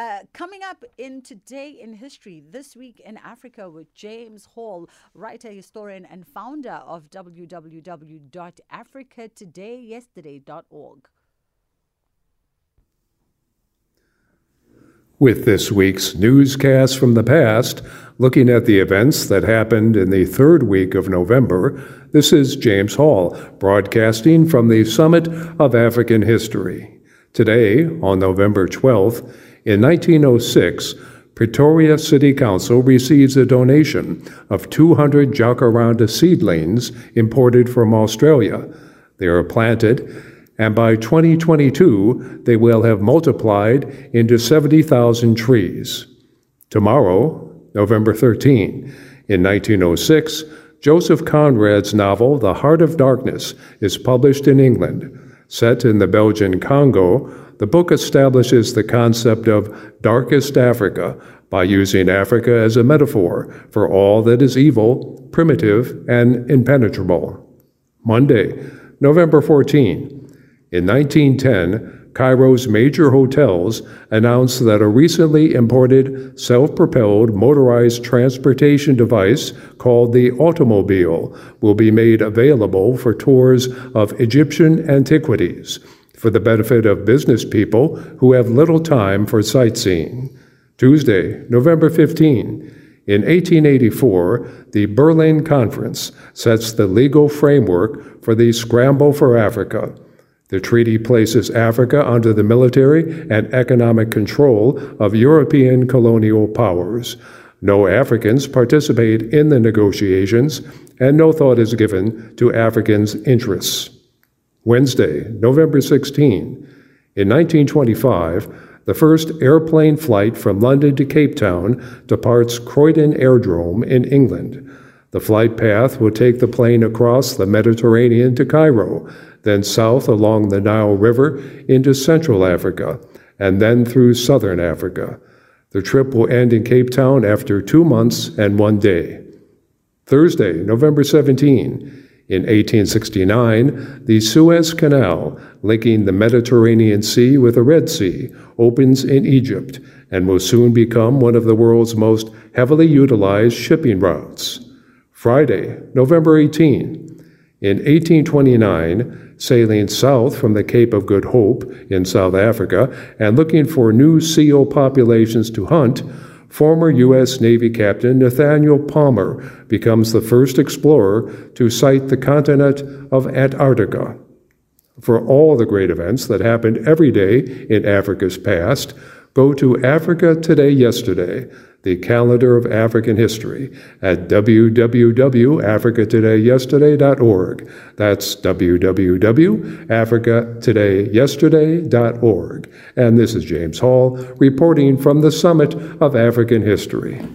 Uh, coming up in Today in History, this week in Africa with James Hall, writer, historian, and founder of www.africatodayyesterday.org. With this week's newscast from the past, looking at the events that happened in the third week of November, this is James Hall, broadcasting from the Summit of African History. Today, on November 12th, in 1906, Pretoria City Council receives a donation of 200 jacaranda seedlings imported from Australia. They are planted, and by 2022, they will have multiplied into 70,000 trees. Tomorrow, November 13, in 1906, Joseph Conrad's novel, The Heart of Darkness, is published in England. Set in the Belgian Congo, the book establishes the concept of darkest Africa by using Africa as a metaphor for all that is evil, primitive, and impenetrable. Monday, November 14. In 1910, Cairo's major hotels announced that a recently imported self propelled motorized transportation device called the automobile will be made available for tours of Egyptian antiquities for the benefit of business people who have little time for sightseeing. Tuesday, November 15. In 1884, the Berlin Conference sets the legal framework for the Scramble for Africa. The treaty places Africa under the military and economic control of European colonial powers. No Africans participate in the negotiations, and no thought is given to Africans' interests. Wednesday, November 16. In 1925, the first airplane flight from London to Cape Town departs Croydon Airdrome in England. The flight path will take the plane across the Mediterranean to Cairo, then south along the Nile River into Central Africa, and then through Southern Africa. The trip will end in Cape Town after two months and one day. Thursday, November 17. In 1869, the Suez Canal, linking the Mediterranean Sea with the Red Sea, opens in Egypt and will soon become one of the world's most heavily utilized shipping routes. Friday, November 18. In 1829, sailing south from the Cape of Good Hope in South Africa and looking for new seal populations to hunt, former U.S. Navy Captain Nathaniel Palmer becomes the first explorer to sight the continent of Antarctica. For all the great events that happened every day in Africa's past, go to Africa Today Yesterday the calendar of African history at www.africatodayyesterday.org. That's www.africatodayyesterday.org. And this is James Hall reporting from the Summit of African History.